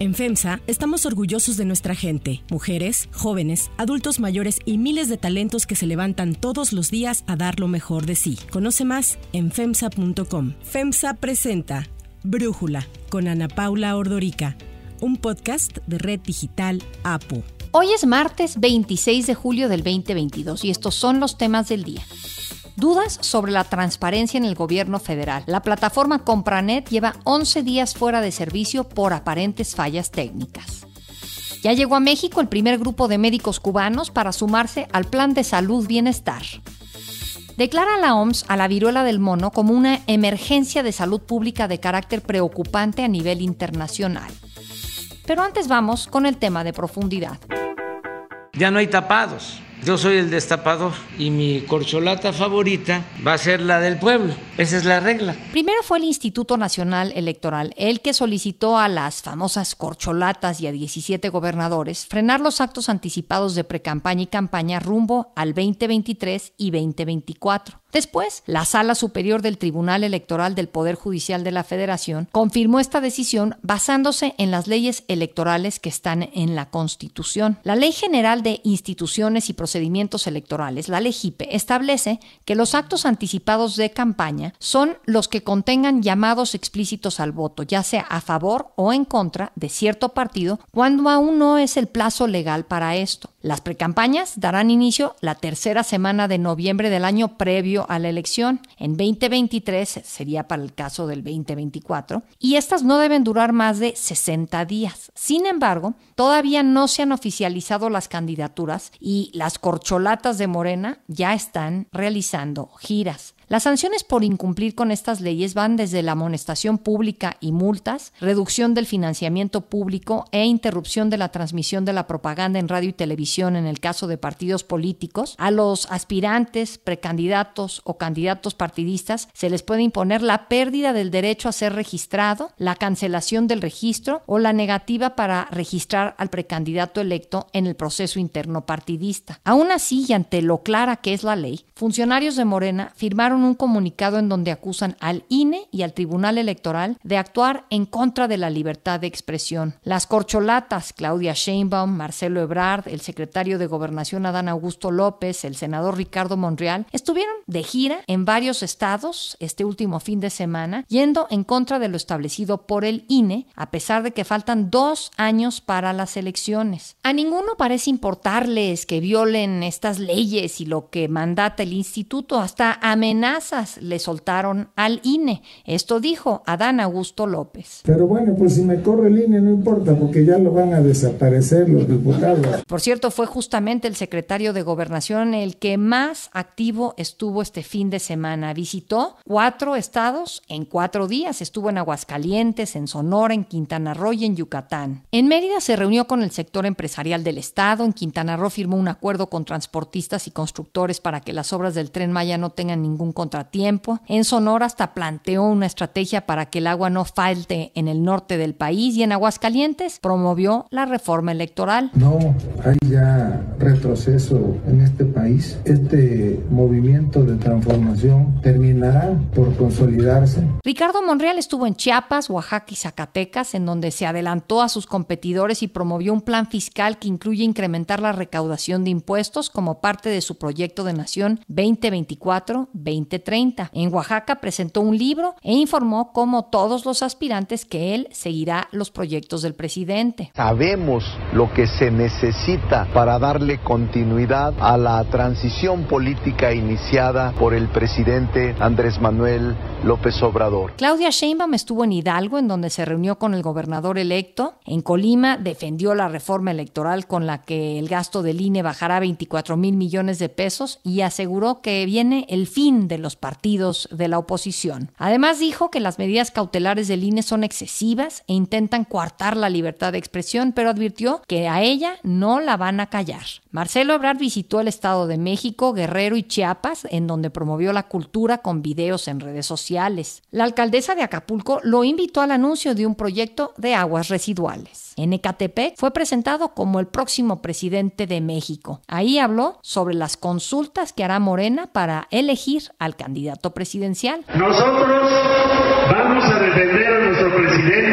En FEMSA estamos orgullosos de nuestra gente, mujeres, jóvenes, adultos mayores y miles de talentos que se levantan todos los días a dar lo mejor de sí. Conoce más en FEMSA.com. FEMSA presenta Brújula con Ana Paula Ordorica, un podcast de Red Digital APO. Hoy es martes 26 de julio del 2022 y estos son los temas del día. Dudas sobre la transparencia en el gobierno federal. La plataforma Compranet lleva 11 días fuera de servicio por aparentes fallas técnicas. Ya llegó a México el primer grupo de médicos cubanos para sumarse al Plan de Salud Bienestar. Declara la OMS a la viruela del mono como una emergencia de salud pública de carácter preocupante a nivel internacional. Pero antes vamos con el tema de profundidad. Ya no hay tapados. Yo soy el destapador y mi corcholata favorita va a ser la del pueblo. Esa es la regla. Primero fue el Instituto Nacional Electoral, el que solicitó a las famosas corcholatas y a 17 gobernadores frenar los actos anticipados de precampaña y campaña rumbo al 2023 y 2024. Después, la Sala Superior del Tribunal Electoral del Poder Judicial de la Federación confirmó esta decisión basándose en las leyes electorales que están en la Constitución. La Ley General de Instituciones y Procedimientos Electorales, la LEGIPE, establece que los actos anticipados de campaña son los que contengan llamados explícitos al voto, ya sea a favor o en contra de cierto partido, cuando aún no es el plazo legal para esto. Las precampañas darán inicio la tercera semana de noviembre del año previo a la elección. En 2023 sería para el caso del 2024 y estas no deben durar más de 60 días. Sin embargo, todavía no se han oficializado las candidaturas y las corcholatas de Morena ya están realizando giras. Las sanciones por incumplir con estas leyes van desde la amonestación pública y multas, reducción del financiamiento público e interrupción de la transmisión de la propaganda en radio y televisión en el caso de partidos políticos. A los aspirantes, precandidatos o candidatos partidistas se les puede imponer la pérdida del derecho a ser registrado, la cancelación del registro o la negativa para registrar al precandidato electo en el proceso interno partidista. Aún así, y ante lo clara que es la ley, funcionarios de Morena firmaron un comunicado en donde acusan al INE y al Tribunal Electoral de actuar en contra de la libertad de expresión. Las corcholatas, Claudia Sheinbaum, Marcelo Ebrard, el secretario de Gobernación Adán Augusto López, el senador Ricardo Monreal, estuvieron de gira en varios estados este último fin de semana, yendo en contra de lo establecido por el INE, a pesar de que faltan dos años para las elecciones. A ninguno parece importarles que violen estas leyes y lo que mandata el instituto, hasta amenazas le soltaron al INE. Esto dijo Adán Augusto López. Pero bueno, pues si me corre el INE no importa porque ya lo van a desaparecer los diputados. Por cierto, fue justamente el secretario de Gobernación el que más activo estuvo este fin de semana. Visitó cuatro estados en cuatro días. Estuvo en Aguascalientes, en Sonora, en Quintana Roo y en Yucatán. En Mérida se reunió con el sector empresarial del estado. En Quintana Roo firmó un acuerdo con transportistas y constructores para que las obras del tren Maya no tengan ningún contratiempo. En Sonora hasta planteó una estrategia para que el agua no falte en el norte del país y en Aguascalientes promovió la reforma electoral. No hay ya retroceso en este país. Este movimiento de transformación terminará por consolidarse. Ricardo Monreal estuvo en Chiapas, Oaxaca y Zacatecas, en donde se adelantó a sus competidores y promovió un plan fiscal que incluye incrementar la recaudación de impuestos como parte de su proyecto de nación 2024-2025. En Oaxaca presentó un libro e informó, como todos los aspirantes, que él seguirá los proyectos del presidente. Sabemos lo que se necesita para darle continuidad a la transición política iniciada por el presidente Andrés Manuel López Obrador. Claudia Sheinbaum estuvo en Hidalgo, en donde se reunió con el gobernador electo. En Colima defendió la reforma electoral con la que el gasto del INE bajará a 24 mil millones de pesos y aseguró que viene el fin de los partidos de la oposición. Además dijo que las medidas cautelares del INE son excesivas e intentan coartar la libertad de expresión, pero advirtió que a ella no la van a callar. Marcelo Ebrard visitó el Estado de México, Guerrero y Chiapas, en donde promovió la cultura con videos en redes sociales. La alcaldesa de Acapulco lo invitó al anuncio de un proyecto de aguas residuales. En Ecatepec fue presentado como el próximo presidente de México. Ahí habló sobre las consultas que hará Morena para elegir al candidato presidencial. Nosotros vamos a defender a nuestro presidente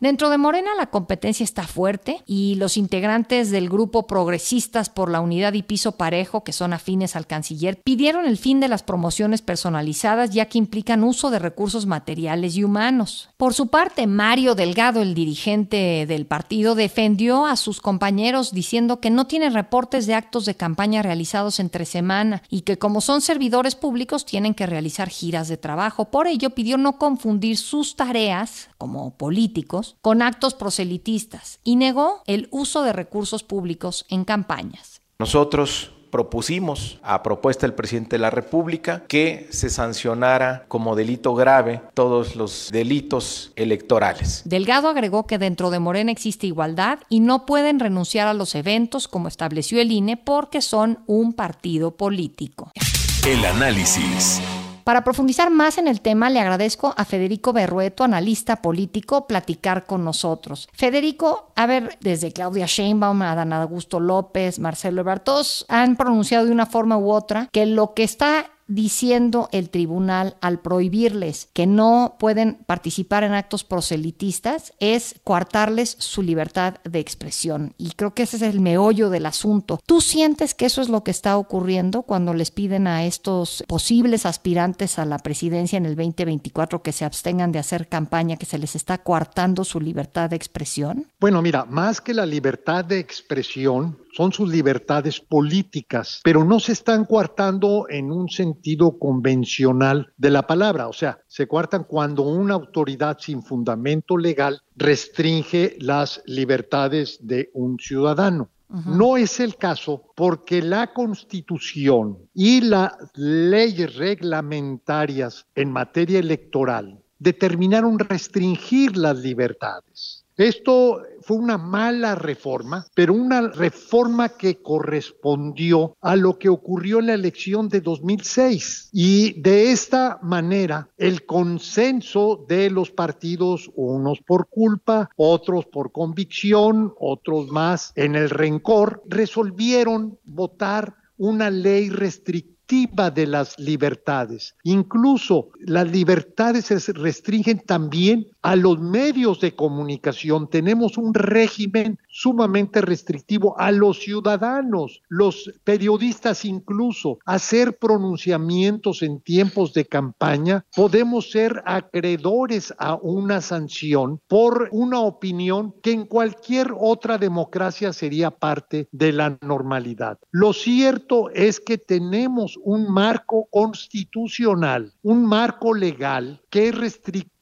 Dentro de Morena la competencia está fuerte y los integrantes del grupo Progresistas por la Unidad y Piso Parejo, que son afines al canciller, pidieron el fin de las promociones personalizadas ya que implican uso de recursos materiales y humanos. Por su parte, Mario Delgado, el dirigente del partido, defendió a sus compañeros diciendo que no tiene reportes de actos de campaña realizados entre semana y que como son servidores públicos tienen que realizar giras de trabajo. Por ello pidió no confundir sus tareas como políticos con actos proselitistas y negó el uso de recursos públicos en campañas. Nosotros propusimos a propuesta del presidente de la República que se sancionara como delito grave todos los delitos electorales. Delgado agregó que dentro de Morena existe igualdad y no pueden renunciar a los eventos como estableció el INE porque son un partido político. El análisis. Para profundizar más en el tema, le agradezco a Federico Berrueto, analista político, platicar con nosotros. Federico, a ver, desde Claudia Sheinbaum, Adán Augusto López, Marcelo Ebrard, todos han pronunciado de una forma u otra que lo que está diciendo el tribunal al prohibirles que no pueden participar en actos proselitistas es coartarles su libertad de expresión. Y creo que ese es el meollo del asunto. ¿Tú sientes que eso es lo que está ocurriendo cuando les piden a estos posibles aspirantes a la presidencia en el 2024 que se abstengan de hacer campaña, que se les está coartando su libertad de expresión? Bueno, mira, más que la libertad de expresión, son sus libertades políticas, pero no se están coartando en un sentido convencional de la palabra, o sea, se coartan cuando una autoridad sin fundamento legal restringe las libertades de un ciudadano. No es el caso porque la constitución y las leyes reglamentarias en materia electoral determinaron restringir las libertades. Esto fue una mala reforma, pero una reforma que correspondió a lo que ocurrió en la elección de 2006. Y de esta manera, el consenso de los partidos, unos por culpa, otros por convicción, otros más en el rencor, resolvieron votar una ley restrictiva de las libertades. Incluso las libertades se restringen también a los medios de comunicación. Tenemos un régimen sumamente restrictivo a los ciudadanos, los periodistas incluso, hacer pronunciamientos en tiempos de campaña, podemos ser acreedores a una sanción por una opinión que en cualquier otra democracia sería parte de la normalidad. Lo cierto es que tenemos un marco constitucional, un marco legal que es restrictivo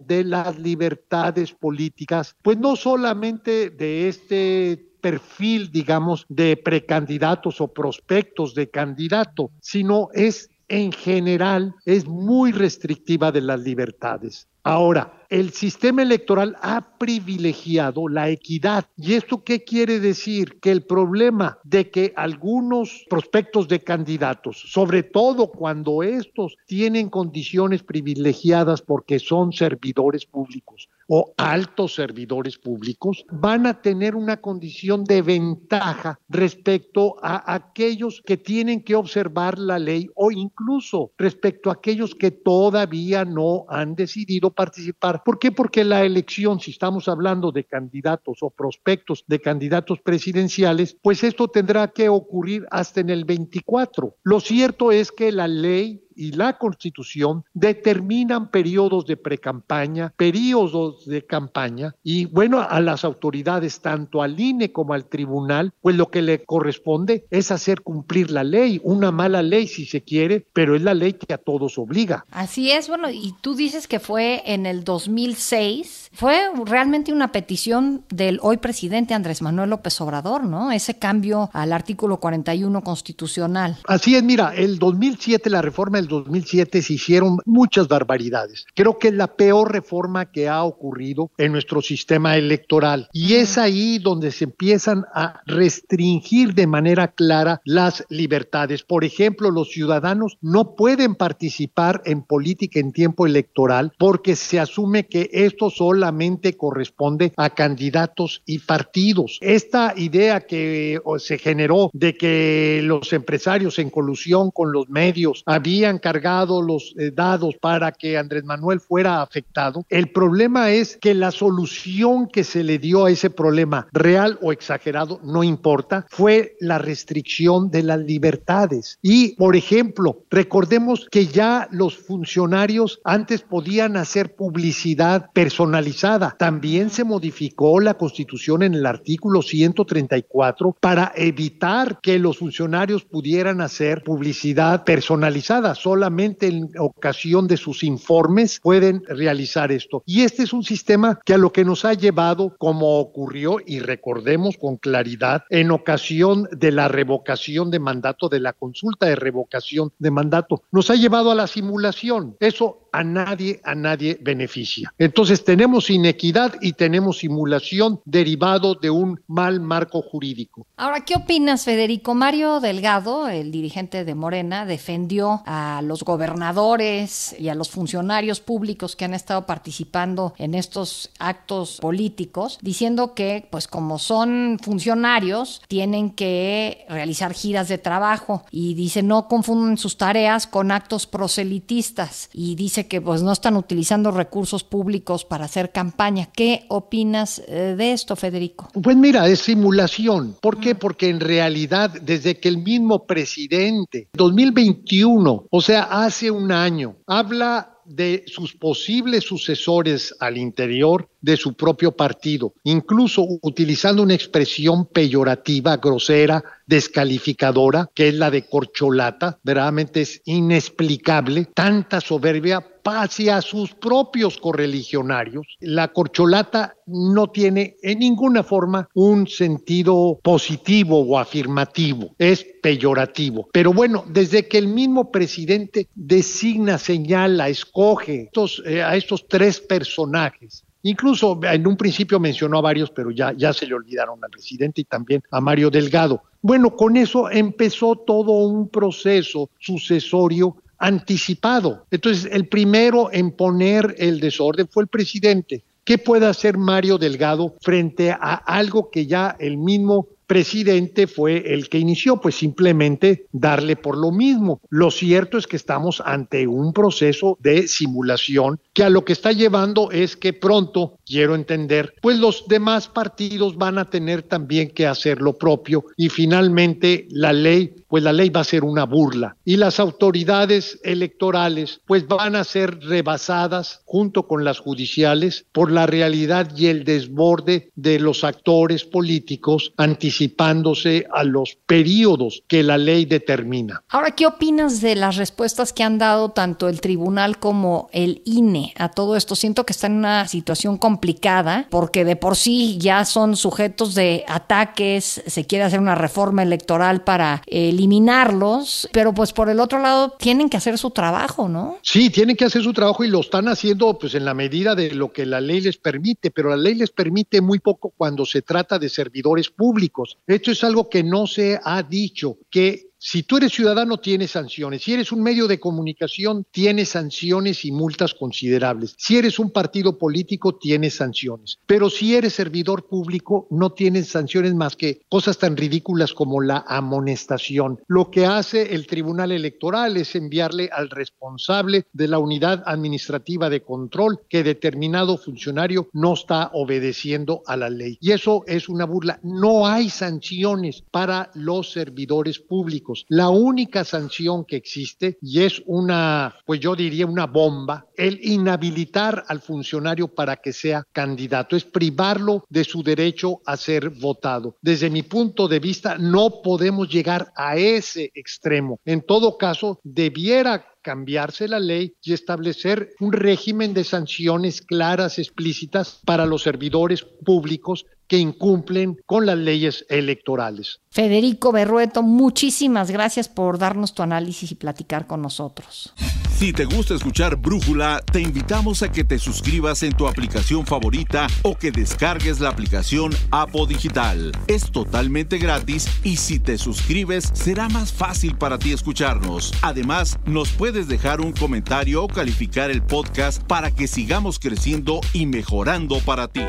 de las libertades políticas, pues no solamente de este perfil, digamos, de precandidatos o prospectos de candidato, sino es en general, es muy restrictiva de las libertades. Ahora, el sistema electoral ha privilegiado la equidad. ¿Y esto qué quiere decir? Que el problema de que algunos prospectos de candidatos, sobre todo cuando estos tienen condiciones privilegiadas porque son servidores públicos o altos servidores públicos, van a tener una condición de ventaja respecto a aquellos que tienen que observar la ley o incluso respecto a aquellos que todavía no han decidido participar ¿Por qué? Porque la elección, si estamos hablando de candidatos o prospectos de candidatos presidenciales, pues esto tendrá que ocurrir hasta en el 24. Lo cierto es que la ley y la Constitución determinan periodos de precampaña, periodos de campaña y bueno, a las autoridades, tanto al INE como al tribunal, pues lo que le corresponde es hacer cumplir la ley, una mala ley si se quiere, pero es la ley que a todos obliga. Así es, bueno, y tú dices que fue en el 2006, fue realmente una petición del hoy presidente Andrés Manuel López Obrador, ¿no? Ese cambio al artículo 41 constitucional. Así es, mira, el 2007 la reforma 2007 se hicieron muchas barbaridades. Creo que es la peor reforma que ha ocurrido en nuestro sistema electoral. Y es ahí donde se empiezan a restringir de manera clara las libertades. Por ejemplo, los ciudadanos no pueden participar en política en tiempo electoral porque se asume que esto solamente corresponde a candidatos y partidos. Esta idea que se generó de que los empresarios en colusión con los medios habían hayan cargado los eh, dados para que Andrés Manuel fuera afectado. El problema es que la solución que se le dio a ese problema, real o exagerado, no importa, fue la restricción de las libertades. Y, por ejemplo, recordemos que ya los funcionarios antes podían hacer publicidad personalizada. También se modificó la constitución en el artículo 134 para evitar que los funcionarios pudieran hacer publicidad personalizada. Solamente en ocasión de sus informes pueden realizar esto. Y este es un sistema que a lo que nos ha llevado, como ocurrió, y recordemos con claridad, en ocasión de la revocación de mandato, de la consulta de revocación de mandato, nos ha llevado a la simulación. Eso a nadie, a nadie beneficia. Entonces tenemos inequidad y tenemos simulación derivado de un mal marco jurídico. Ahora, ¿qué opinas, Federico? Mario Delgado, el dirigente de Morena, defendió a los gobernadores y a los funcionarios públicos que han estado participando en estos actos políticos, diciendo que, pues como son funcionarios, tienen que realizar giras de trabajo y dice no confunden sus tareas con actos proselitistas y dice que pues no están utilizando recursos públicos para hacer campaña. ¿Qué opinas eh, de esto, Federico? Pues mira, es simulación. ¿Por qué? Porque en realidad desde que el mismo presidente 2021, o sea, hace un año, habla de sus posibles sucesores al interior de su propio partido, incluso utilizando una expresión peyorativa, grosera, descalificadora, que es la de corcholata, verdaderamente es inexplicable, tanta soberbia pase a sus propios correligionarios. La corcholata no tiene en ninguna forma un sentido positivo o afirmativo, es peyorativo. Pero bueno, desde que el mismo presidente designa, señala, escoge eh, a estos tres personajes, Incluso en un principio mencionó a varios, pero ya, ya se le olvidaron al presidente y también a Mario Delgado. Bueno, con eso empezó todo un proceso sucesorio anticipado. Entonces, el primero en poner el desorden fue el presidente. ¿Qué puede hacer Mario Delgado frente a algo que ya el mismo presidente fue el que inició, pues simplemente darle por lo mismo. Lo cierto es que estamos ante un proceso de simulación que a lo que está llevando es que pronto, quiero entender, pues los demás partidos van a tener también que hacer lo propio y finalmente la ley, pues la ley va a ser una burla y las autoridades electorales pues van a ser rebasadas junto con las judiciales por la realidad y el desborde de los actores políticos anticipándose a los periodos que la ley determina. Ahora, ¿qué opinas de las respuestas que han dado tanto el tribunal como el INE? a todo esto. Siento que está en una situación complicada porque de por sí ya son sujetos de ataques, se quiere hacer una reforma electoral para eliminarlos, pero pues por el otro lado tienen que hacer su trabajo, ¿no? Sí, tienen que hacer su trabajo y lo están haciendo pues en la medida de lo que la ley les permite, pero la ley les permite muy poco cuando se trata de servidores públicos. Esto es algo que no se ha dicho, que si tú eres ciudadano, tienes sanciones. Si eres un medio de comunicación, tienes sanciones y multas considerables. Si eres un partido político, tienes sanciones. Pero si eres servidor público, no tienes sanciones más que cosas tan ridículas como la amonestación. Lo que hace el Tribunal Electoral es enviarle al responsable de la unidad administrativa de control que determinado funcionario no está obedeciendo a la ley. Y eso es una burla. No hay sanciones para los servidores públicos. La única sanción que existe, y es una, pues yo diría una bomba, el inhabilitar al funcionario para que sea candidato, es privarlo de su derecho a ser votado. Desde mi punto de vista, no podemos llegar a ese extremo. En todo caso, debiera cambiarse la ley y establecer un régimen de sanciones claras, explícitas para los servidores públicos que incumplen con las leyes electorales. Federico Berrueto, muchísimas gracias por darnos tu análisis y platicar con nosotros. Si te gusta escuchar Brújula, te invitamos a que te suscribas en tu aplicación favorita o que descargues la aplicación Apo Digital. Es totalmente gratis y si te suscribes será más fácil para ti escucharnos. Además, nos puedes dejar un comentario o calificar el podcast para que sigamos creciendo y mejorando para ti.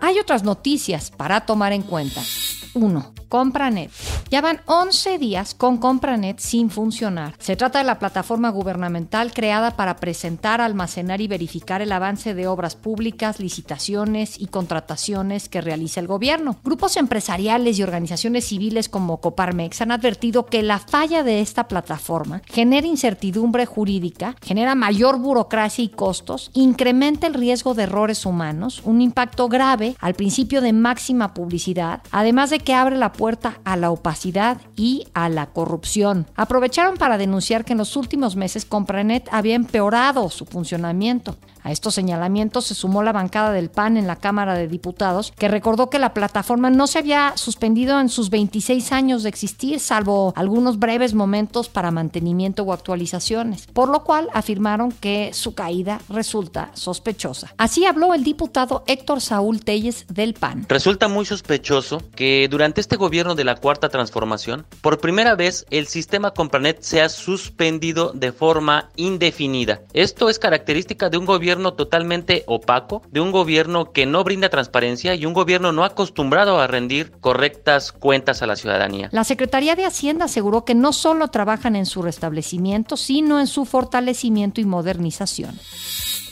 Hay otras noticias para tomar en cuenta. 1 Compranet. Ya van 11 días con Compranet sin funcionar. Se trata de la plataforma gubernamental creada para presentar, almacenar y verificar el avance de obras públicas, licitaciones y contrataciones que realiza el gobierno. Grupos empresariales y organizaciones civiles como Coparmex han advertido que la falla de esta plataforma genera incertidumbre jurídica, genera mayor burocracia y costos, incrementa el riesgo de errores humanos, un impacto grave al principio de máxima publicidad, además de que abre la puerta a la opacidad y a la corrupción. Aprovecharon para denunciar que en los últimos meses Compranet había empeorado su funcionamiento. A estos señalamientos se sumó la bancada del PAN en la Cámara de Diputados, que recordó que la plataforma no se había suspendido en sus 26 años de existir, salvo algunos breves momentos para mantenimiento o actualizaciones, por lo cual afirmaron que su caída resulta sospechosa. Así habló el diputado Héctor Saúl Telles del PAN. Resulta muy sospechoso que durante este gobierno de la Cuarta Transformación, por primera vez el sistema Compranet se ha suspendido de forma indefinida. Esto es característica de un gobierno totalmente opaco, de un gobierno que no brinda transparencia y un gobierno no acostumbrado a rendir correctas cuentas a la ciudadanía. La Secretaría de Hacienda aseguró que no solo trabajan en su restablecimiento, sino en su fortalecimiento y modernización.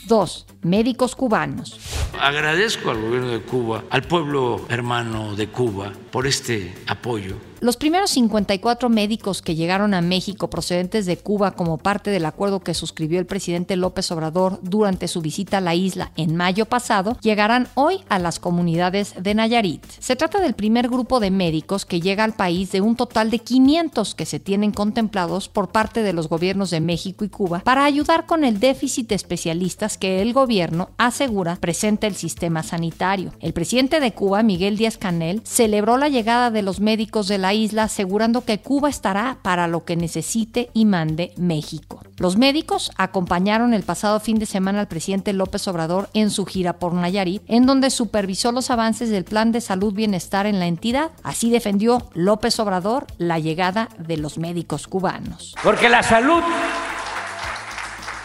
2. Médicos cubanos. Agradezco al gobierno de Cuba, al pueblo hermano de Cuba, por este apoyo los primeros 54 médicos que llegaron a México procedentes de Cuba como parte del acuerdo que suscribió el presidente López Obrador durante su visita a la isla en mayo pasado llegarán hoy a las comunidades de Nayarit. Se trata del primer grupo de médicos que llega al país de un total de 500 que se tienen contemplados por parte de los gobiernos de México y Cuba para ayudar con el déficit de especialistas que el gobierno asegura presenta el sistema sanitario. El presidente de Cuba, Miguel Díaz Canel, celebró la llegada de los médicos de la isla asegurando que Cuba estará para lo que necesite y mande México. Los médicos acompañaron el pasado fin de semana al presidente López Obrador en su gira por Nayarit, en donde supervisó los avances del plan de salud bienestar en la entidad. Así defendió López Obrador la llegada de los médicos cubanos. Porque la salud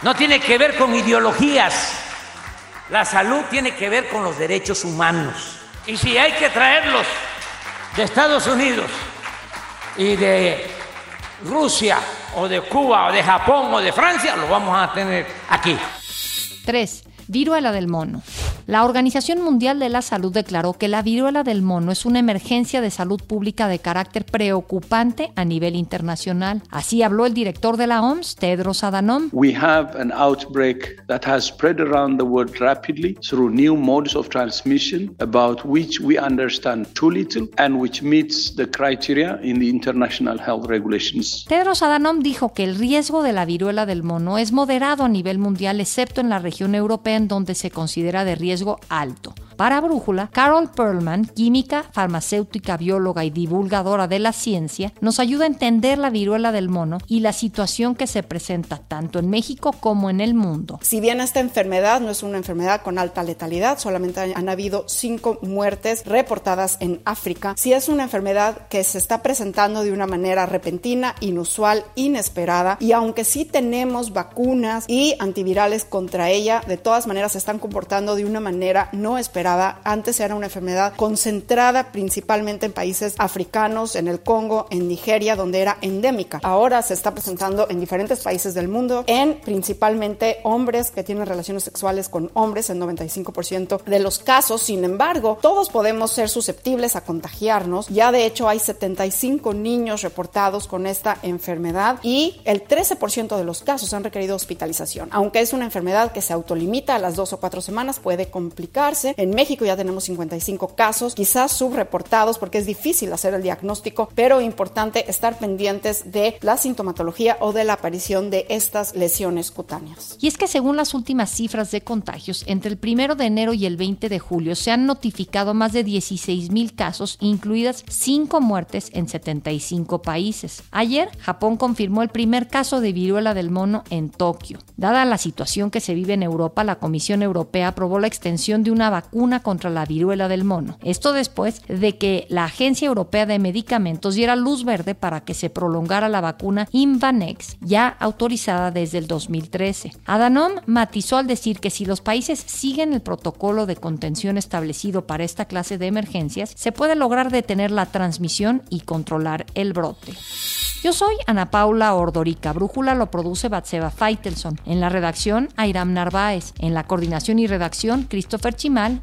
no tiene que ver con ideologías, la salud tiene que ver con los derechos humanos. Y si hay que traerlos de Estados Unidos y de Rusia o de Cuba o de Japón o de Francia, lo vamos a tener aquí. 3. Viruela del mono. La Organización Mundial de la Salud declaró que la viruela del mono es una emergencia de salud pública de carácter preocupante a nivel internacional. Así habló el director de la OMS, Tedros Adhanom. We have an outbreak that has spread around the world rapidly through new modes of transmission about which we understand too little and which meets the criteria in the international health regulations. Tedros Adhanom dijo que el riesgo de la viruela del mono es moderado a nivel mundial excepto en la región europea en donde se considera de riesgo alto. Para Brújula, Carol Perlman, química, farmacéutica, bióloga y divulgadora de la ciencia, nos ayuda a entender la viruela del mono y la situación que se presenta tanto en México como en el mundo. Si bien esta enfermedad no es una enfermedad con alta letalidad, solamente han habido cinco muertes reportadas en África, si es una enfermedad que se está presentando de una manera repentina, inusual, inesperada, y aunque sí tenemos vacunas y antivirales contra ella, de todas maneras se están comportando de una manera no esperada antes era una enfermedad concentrada principalmente en países africanos, en el Congo, en Nigeria, donde era endémica. Ahora se está presentando en diferentes países del mundo, en principalmente hombres que tienen relaciones sexuales con hombres, en 95% de los casos. Sin embargo, todos podemos ser susceptibles a contagiarnos. Ya de hecho hay 75 niños reportados con esta enfermedad y el 13% de los casos han requerido hospitalización. Aunque es una enfermedad que se autolimita a las dos o cuatro semanas, puede complicarse. En México ya tenemos 55 casos, quizás subreportados porque es difícil hacer el diagnóstico, pero importante estar pendientes de la sintomatología o de la aparición de estas lesiones cutáneas. Y es que según las últimas cifras de contagios, entre el 1 de enero y el 20 de julio se han notificado más de 16 mil casos, incluidas 5 muertes en 75 países. Ayer, Japón confirmó el primer caso de viruela del mono en Tokio. Dada la situación que se vive en Europa, la Comisión Europea aprobó la extensión de una vacuna contra la viruela del mono. Esto después de que la Agencia Europea de Medicamentos diera luz verde para que se prolongara la vacuna Invanex, ya autorizada desde el 2013. Adanom matizó al decir que si los países siguen el protocolo de contención establecido para esta clase de emergencias, se puede lograr detener la transmisión y controlar el brote. Yo soy Ana Paula Ordorica. Brújula lo produce Batseba Feitelson. En la redacción, Airam Narváez. En la coordinación y redacción, Christopher Chimal.